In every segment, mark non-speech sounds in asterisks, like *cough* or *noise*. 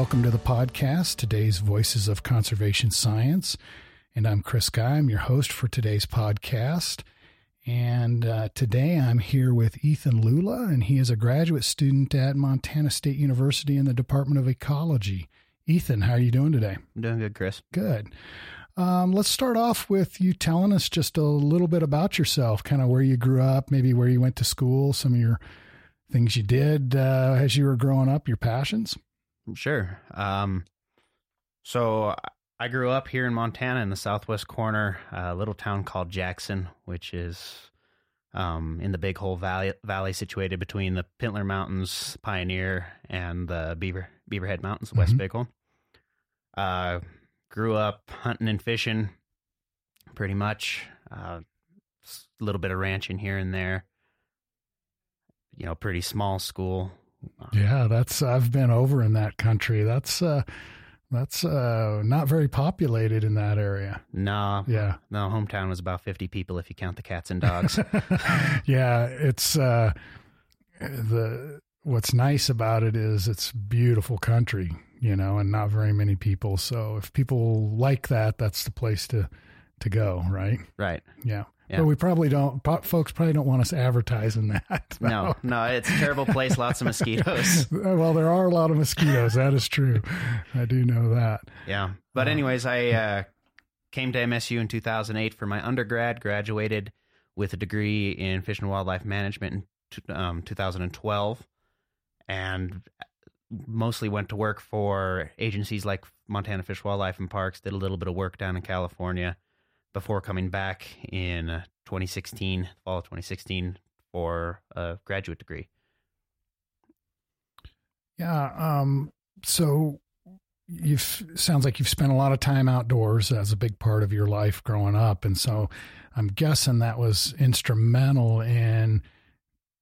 welcome to the podcast, today's Voices of Conservation Science. And I'm Chris Guy. I'm your host for today's podcast. And uh, today I'm here with Ethan Lula, and he is a graduate student at Montana State University in the Department of Ecology. Ethan, how are you doing today? I'm doing good, Chris. Good. Um, let's start off with you telling us just a little bit about yourself, kind of where you grew up, maybe where you went to school, some of your things you did uh, as you were growing up, your passions. Sure. Um, so I grew up here in Montana in the southwest corner, a little town called Jackson, which is um, in the Big Hole Valley, Valley, situated between the Pintler Mountains, Pioneer, and the Beaver Beaverhead Mountains, West mm-hmm. Big Hole. Uh, grew up hunting and fishing, pretty much. Uh, a little bit of ranching here and there. You know, pretty small school. Yeah, that's I've been over in that country. That's uh that's uh not very populated in that area. No. Yeah. No, hometown was about 50 people if you count the cats and dogs. *laughs* yeah, it's uh the what's nice about it is it's beautiful country, you know, and not very many people. So if people like that, that's the place to to go, right? Right. Yeah. Yeah. But we probably don't. Folks probably don't want us advertising that. *laughs* No, no, it's a terrible place. Lots of mosquitoes. *laughs* well, there are a lot of mosquitoes. that is true. I do know that. Yeah, but uh, anyways, I uh, came to MSU in 2008 for my undergrad. Graduated with a degree in fish and wildlife management in um, 2012, and mostly went to work for agencies like Montana Fish, Wildlife, and Parks. Did a little bit of work down in California before coming back in 2016, fall of 2016, for a graduate degree. Yeah. Um, so you've sounds like you've spent a lot of time outdoors as a big part of your life growing up, and so I'm guessing that was instrumental in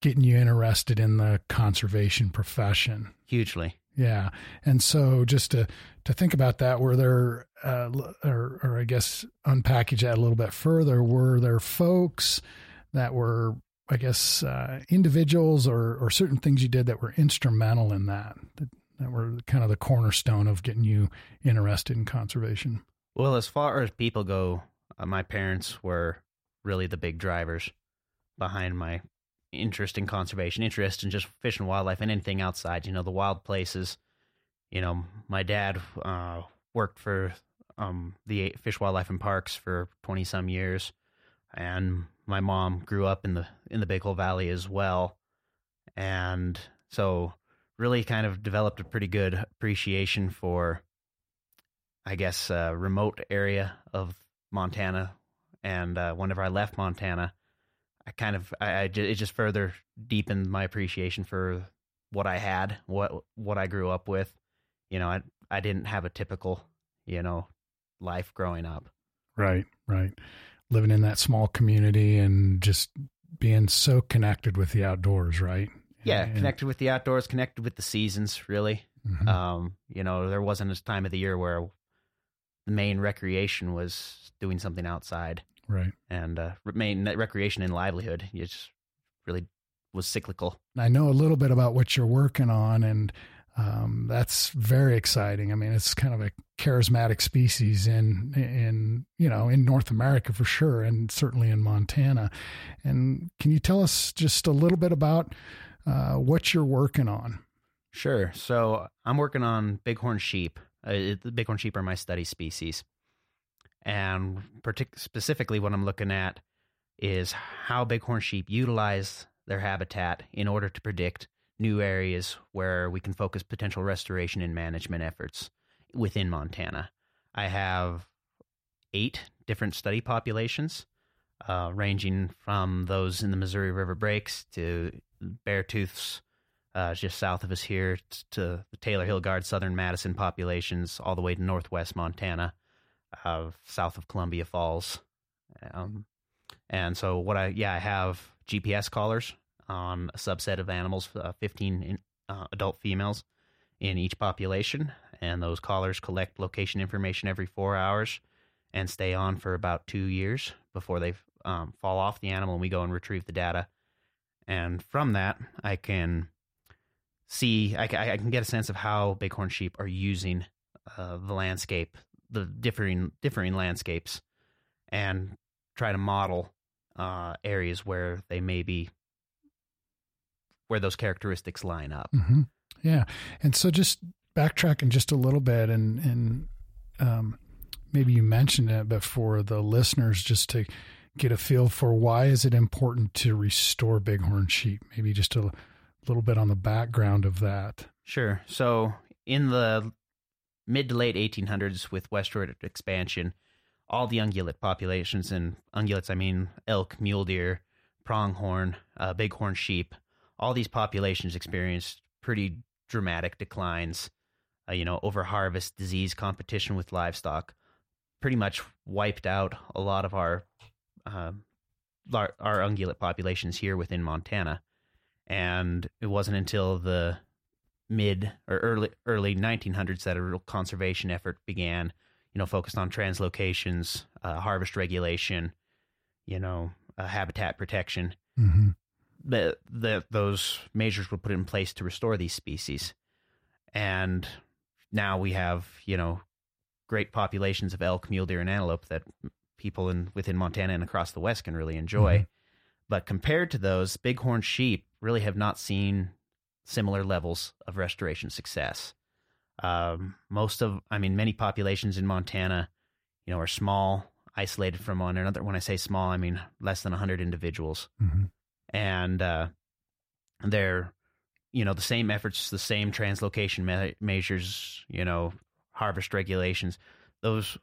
getting you interested in the conservation profession. Hugely. Yeah. And so just to, to think about that, were there, uh, or, or I guess unpackage that a little bit further, were there folks that were, I guess, uh, individuals or, or certain things you did that were instrumental in that, that, that were kind of the cornerstone of getting you interested in conservation? Well, as far as people go, uh, my parents were really the big drivers behind my interest in conservation, interest in just fish and wildlife and anything outside, you know, the wild places. You know, my dad uh, worked for um, the Fish, Wildlife, and Parks for 20 some years. And my mom grew up in the in the Big Hole Valley as well. And so really kind of developed a pretty good appreciation for I guess uh, remote area of Montana. And uh, whenever I left Montana, I kind of I, I it just further deepened my appreciation for what I had, what what I grew up with. You know, I I didn't have a typical, you know, life growing up. Right, right. Living in that small community and just being so connected with the outdoors, right? Yeah, and, connected with the outdoors, connected with the seasons, really. Mm-hmm. Um, you know, there wasn't a time of the year where the main recreation was doing something outside. Right. And uh, main recreation and livelihood. It just really was cyclical. I know a little bit about what you're working on, and um, that's very exciting. I mean, it's kind of a charismatic species in in you know in North America for sure, and certainly in Montana. And can you tell us just a little bit about uh, what you're working on? Sure. So I'm working on bighorn sheep. Uh, the bighorn sheep are my study species. And partic- specifically, what I'm looking at is how bighorn sheep utilize their habitat in order to predict new areas where we can focus potential restoration and management efforts within Montana. I have eight different study populations, uh, ranging from those in the Missouri River breaks to Beartooths, uh, just south of us here, to the Taylor Hilgard Southern Madison populations, all the way to northwest Montana uh, south of Columbia Falls. Um, and so what I yeah I have GPS collars on a subset of animals, uh, 15 in, uh, adult females in each population, and those collars collect location information every four hours and stay on for about two years before they um, fall off the animal, and we go and retrieve the data. And from that, I can see, I, I can get a sense of how bighorn sheep are using uh, the landscape, the differing differing landscapes, and try to model uh, areas where they may be where those characteristics line up. hmm Yeah, and so just backtracking just a little bit, and and um, maybe you mentioned it, but for the listeners, just to get a feel for why is it important to restore bighorn sheep? Maybe just a little bit on the background of that. Sure. So in the mid to late 1800s, with westward expansion, all the ungulate populations, and ungulates I mean elk, mule deer, pronghorn, uh, bighorn sheep, all these populations experienced pretty dramatic declines. Uh, you know, over harvest, disease, competition with livestock, pretty much wiped out a lot of our uh, our ungulate populations here within Montana. And it wasn't until the mid or early early 1900s that a real conservation effort began. You know, focused on translocations, uh, harvest regulation, you know, uh, habitat protection. hmm The, the those measures were put in place to restore these species, and now we have you know great populations of elk, mule deer, and antelope that people in within Montana and across the West can really enjoy. Mhm. But compared to those, bighorn sheep really have not seen similar levels of restoration success. Um, most of, I mean, many populations in Montana, you know, are small, isolated from one another. When I say small, I mean less than 100 individuals. hmm And uh, they're, you know, the same efforts, the same translocation me- measures, you know, harvest regulations. Those,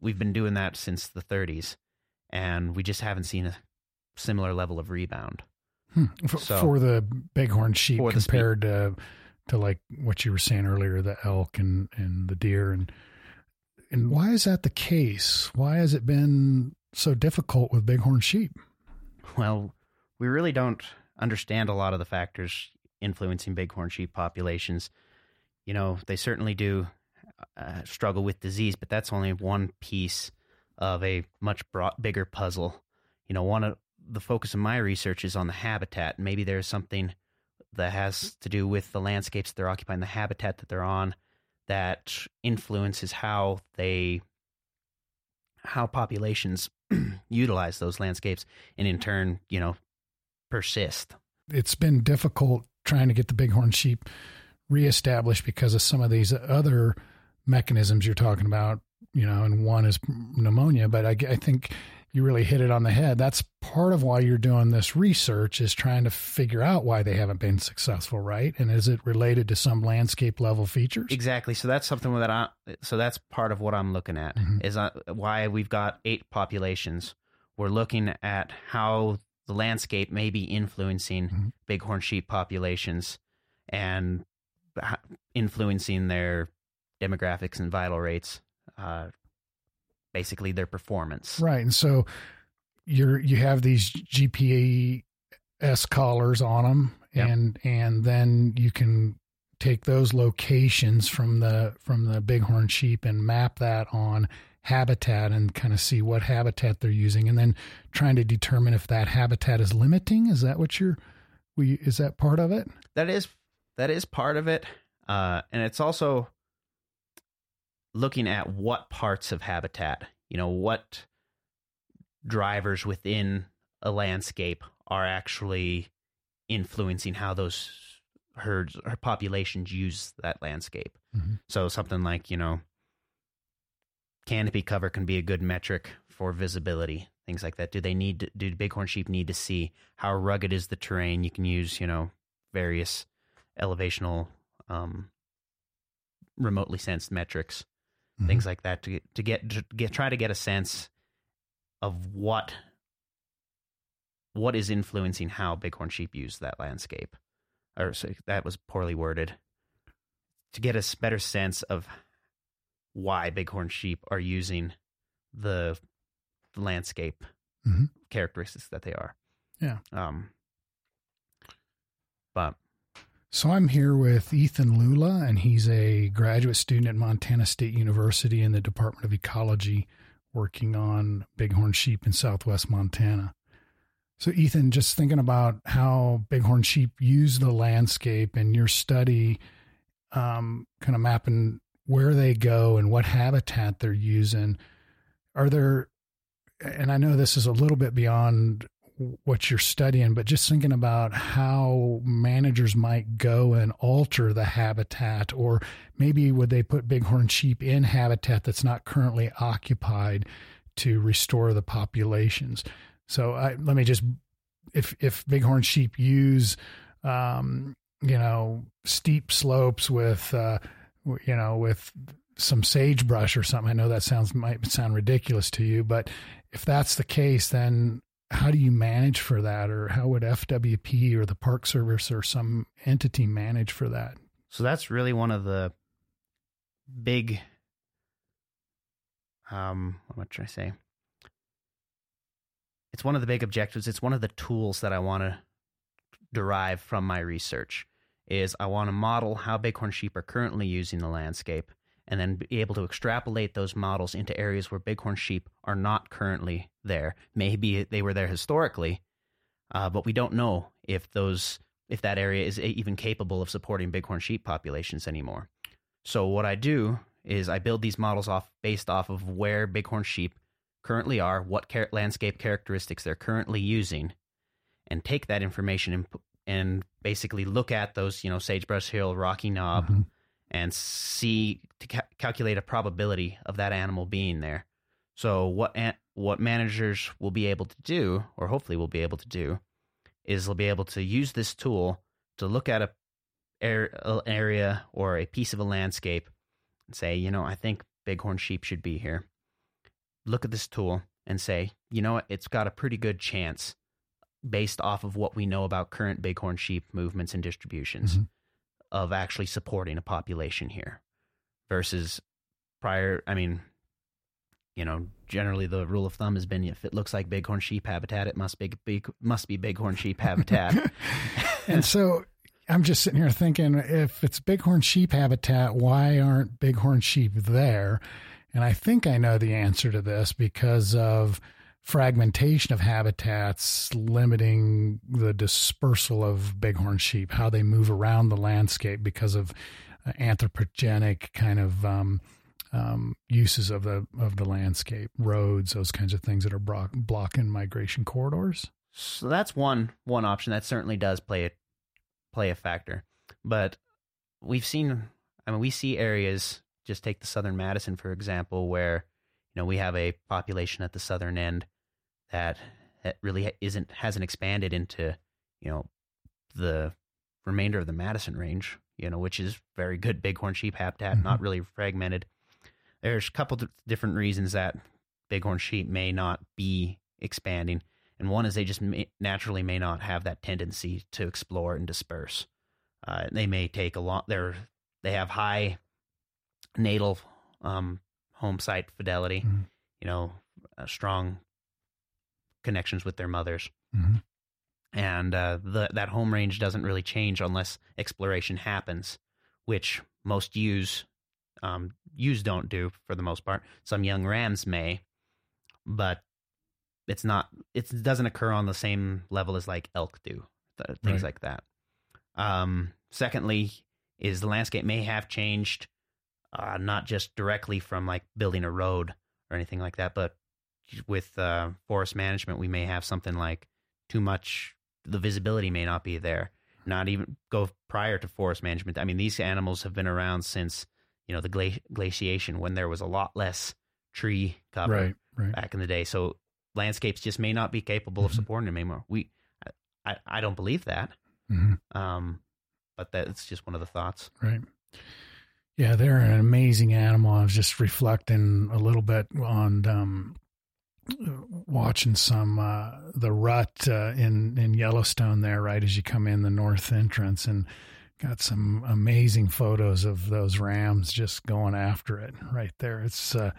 we've been doing that since the 30s. And we just haven't seen a similar level of rebound. Hmm. For, So- for the bighorn sheep For the spe- compared to to like what you were saying earlier, the elk and and the deer, and and why is that the case? Why has it been so difficult with bighorn sheep? Well, we really don't understand a lot of the factors influencing bighorn sheep populations. You know, they certainly do uh, struggle with disease, but that's only one piece of a much broad, bigger puzzle. You know, one of the focus of my research is on the habitat. Maybe there's something that has to do with the landscapes they're occupying, the habitat that they're on, that influences how they how populations *clears throat* utilize those landscapes and in turn, you know, persist. It's been difficult trying to get the bighorn sheep reestablished because of some of these other mechanisms you're talking about. You know, and one is pneumonia, but I, I think you really hit it on the head. That's part of why you're doing this research is trying to figure out why they haven't been successful, right? And is it related to some landscape level features? Exactly. So that's something that I so that's part of what I'm looking at Mhm. is uh, why we've got eight populations. We're looking at how the landscape may be influencing Mhm. bighorn sheep populations and influencing their demographics and vital rates, uh, basically their performance. Right. And so you're you have these GPAS collars on them Yep. and and then you can take those locations from the from the bighorn sheep and map that on habitat and kind of see what habitat they're using and then trying to determine if that habitat is limiting is that what you're we is that part of it that is that is part of it uh, and it's also looking at what parts of habitat you know what drivers within a landscape are actually influencing how those herds or populations use that landscape. Mhm. so something like you know canopy cover can be a good metric for visibility things like that. Do they need to, do bighorn sheep need to see how rugged is the terrain? You can use you know various elevational um, remotely sensed metrics Mhm. things like that to get, to get to get try to get a sense of what what is influencing how bighorn sheep use that landscape or so that was poorly worded to get a better sense of why bighorn sheep are using the, the landscape Mhm. characteristics that they are Yeah. um but So I'm here with Ethan Lula, and he's a graduate student at Montana State University in the Department of Ecology, working on bighorn sheep in southwest Montana. So, Ethan, just thinking about how bighorn sheep use the landscape and your study, um, kind of mapping where they go and what habitat they're using, are there, and I know this is a little bit beyond what you're studying, but just thinking about how managers might go and alter the habitat, or maybe would they put bighorn sheep in habitat that's not currently occupied to restore the populations? So I, let me just, if if bighorn sheep use, um, you know, steep slopes with, uh, you know, with some sagebrush or something. I know that sounds might sound ridiculous to you, but if that's the case, then how do you manage for that, or how would FWP or the Park Service or some entity manage for that? So that's really one of the big, um, what should I say? it's one of the big objectives. It's one of the tools that I want to derive from my research. Is I want to model how bighorn sheep are currently using the landscape, and then be able to extrapolate those models into areas where bighorn sheep are not currently there. Maybe they were there historically, uh, but we don't know if those if that area is even capable of supporting bighorn sheep populations anymore. So what I do is I build these models off based off of where bighorn sheep currently are, what char- landscape characteristics they're currently using, and take that information and and basically look at those, you know, Sagebrush Hill, Rocky Knob, mm-hmm. and see to ca- calculate a probability of that animal being there. So what an- what managers will be able to do, or hopefully will be able to do, is they'll be able to use this tool to look at a, area or a piece of a landscape and say, you know, I think bighorn sheep should be here look at this tool and say, you know what, it's got a pretty good chance based off of what we know about current bighorn sheep movements and distributions mm-hmm. of actually supporting a population here versus prior I mean you know generally the rule of thumb has been if it looks like bighorn sheep habitat it must be must be bighorn sheep habitat. *laughs* And so I'm just sitting here thinking if it's bighorn sheep habitat why aren't bighorn sheep there? And I think I know the answer to this because of fragmentation of habitats limiting the dispersal of bighorn sheep, how they move around the landscape because of uh, anthropogenic kind of um, um, uses of the of the landscape, roads, those kinds of things that are blocking migration corridors. So that's one one option that certainly does play a play a factor, but we've seen. I mean, we see areas just take the southern Madison for example, where you know we have a population at the southern end that, that really isn't hasn't expanded into you know the remainder of the Madison range, you know, which is very good bighorn sheep habitat, mm-hmm. not really fragmented. There's a couple of different reasons that bighorn sheep may not be expanding, and one is they just may, naturally may not have that tendency to explore and disperse. Uh, they may take a lot. They're they have high natal um, home site fidelity, mm-hmm. you know, uh, strong connections with their mothers. Mm-hmm. And uh, the, that home range doesn't really change unless exploration happens, which most ewes um, ewes don't do for the most part. Some young rams may, but it's not. It doesn't occur on the same level as like elk do, things right. like that. Um, secondly, is the landscape may have changed uh, not just directly from like building a road or anything like that, but with uh, forest management, we may have something like too much. The visibility may not be there. Not even go prior to forest management. I mean, these animals have been around since you know the gla- glaciation when there was a lot less tree cover right, right. back in the day. So landscapes just may not be capable mm-hmm. of supporting them anymore. We, I, I don't believe that. Mm-hmm. Um, but that's just one of the thoughts. Right. Yeah, they're an amazing animal. I was just reflecting a little bit on um, watching some uh, the rut uh, in in Yellowstone there, right as you come in the north entrance, and got some amazing photos of those rams just going after it right there. It's uh,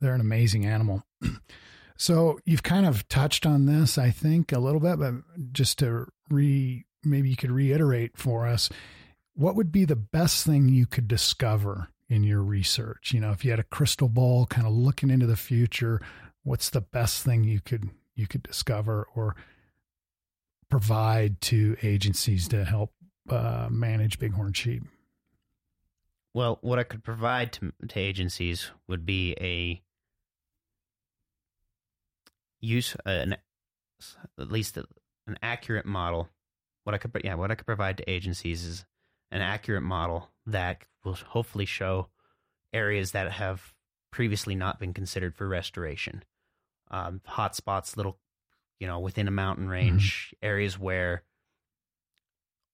they're an amazing animal. *clears throat* so you've kind of touched on this, I think, a little bit, but just to re maybe you could reiterate for us what would be the best thing you could discover in your research? You know, if you had a crystal ball kind of looking into the future, what's the best thing you could you could discover or provide to agencies to help uh, manage bighorn sheep? Well, what I could provide to, to agencies would be a use an at least an accurate model. What I could yeah, what I could provide to agencies is an accurate model that will hopefully show areas that have previously not been considered for restoration. Um, hot spots, little, you know, within a mountain range, mm-hmm. areas where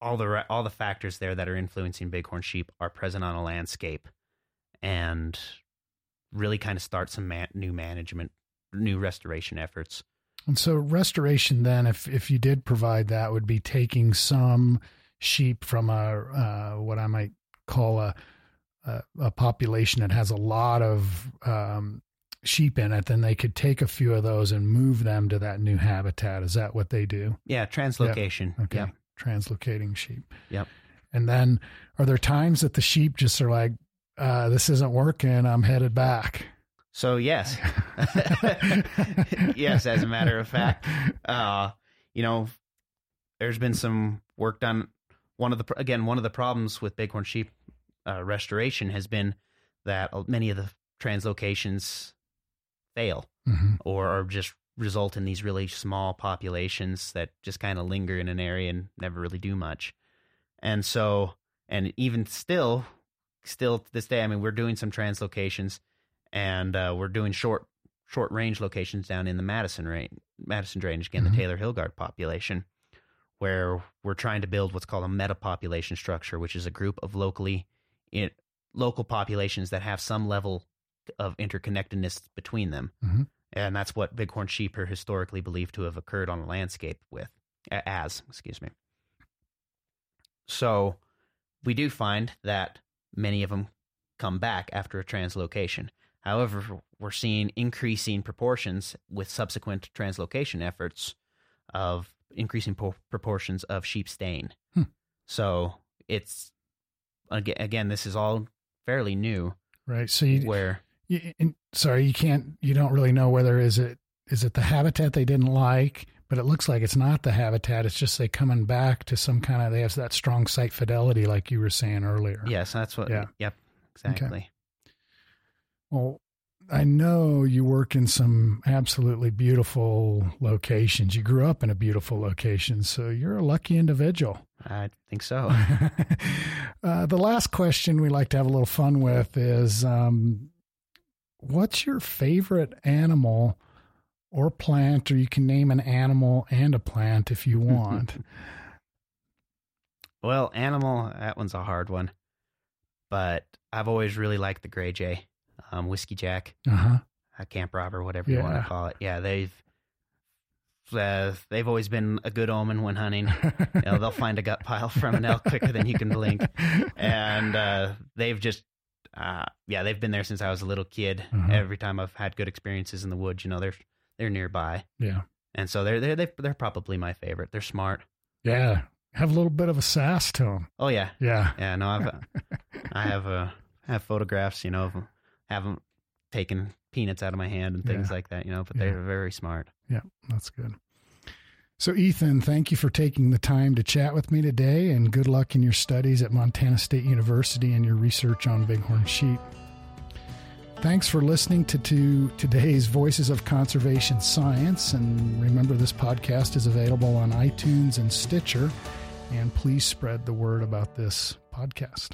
all the all the factors there that are influencing bighorn sheep are present on a landscape, and really kind of start some man, new management, new restoration efforts. And so, restoration then, if if you did provide that, would be taking some sheep from a uh, what I might call a, a, a population that has a lot of um, sheep in it, then they could take a few of those and move them to that new habitat. Is that what they do? Yeah, translocation. Yep. Okay. Yep translocating sheep. Yep. And then are there times that the sheep just are like, uh, this isn't working, I'm headed back? So yes, *laughs* yes. As a matter of fact, uh, you know, there's been some work done. One of the again, one of the problems with bighorn sheep uh, restoration has been that many of the translocations fail mm-hmm. or are just result in these really small populations that just kind of linger in an area and never really do much. And so, and even still, still to this day, I mean, we're doing some translocations and uh, we're doing short, short range locations down in the Madison range, Madison Drainage, again, mm-hmm. the Taylor Hilgard population, where we're trying to build what's called a meta population structure, which is a group of locally, in, local populations that have some level of interconnectedness between them. Mm-hmm and that's what bighorn sheep are historically believed to have occurred on the landscape with as excuse me. So we do find that many of them come back after a translocation. However we're seeing increasing proportions with subsequent translocation efforts of increasing po- proportions of sheep staying hmm. so it's again this is all fairly new right so you, where you, sorry, you can't, you don't really know whether is it is it the habitat they didn't like, but it looks like it's not the habitat. It's just they coming back to some kind of they have that strong site fidelity, like you were saying earlier. Yes, that's what. Yeah. Yep. Exactly. Okay. Well, I know you work in some absolutely beautiful locations. You grew up in a beautiful location, so you're a lucky individual. I think so. *laughs* uh, the last question we like to have a little fun with is um, what's your favorite animal or plant, or you can name an animal and a plant if you want. *laughs* well, animal, that one's a hard one. But I've always really liked the gray jay, um, whiskey jack, uh-huh. a camp robber, whatever yeah. you want to call it. Yeah, they've uh, they've always been a good omen when hunting. *laughs* you know, they'll find a gut pile from an elk quicker than you can blink, *laughs* and uh, they've just uh, yeah, they've been there since I was a little kid. Uh-huh. Every time I've had good experiences in the woods, you know, they're they're nearby. Yeah, and so they're they're they're probably my favorite. They're smart. Yeah, have a little bit of a sass to them. Oh yeah, yeah, yeah. No, I've *laughs* I have uh, have photographs, you know, of them, have them taking peanuts out of my hand and things yeah. like that, you know. But they're very smart. Yeah, that's good. So, Ethan, thank you for taking the time to chat with me today, and good luck in your studies at Montana State University and your research on bighorn sheep. Thanks for listening to, to today's Voices of Conservation Science. And remember, this podcast is available on iTunes and Stitcher. And please spread the word about this podcast.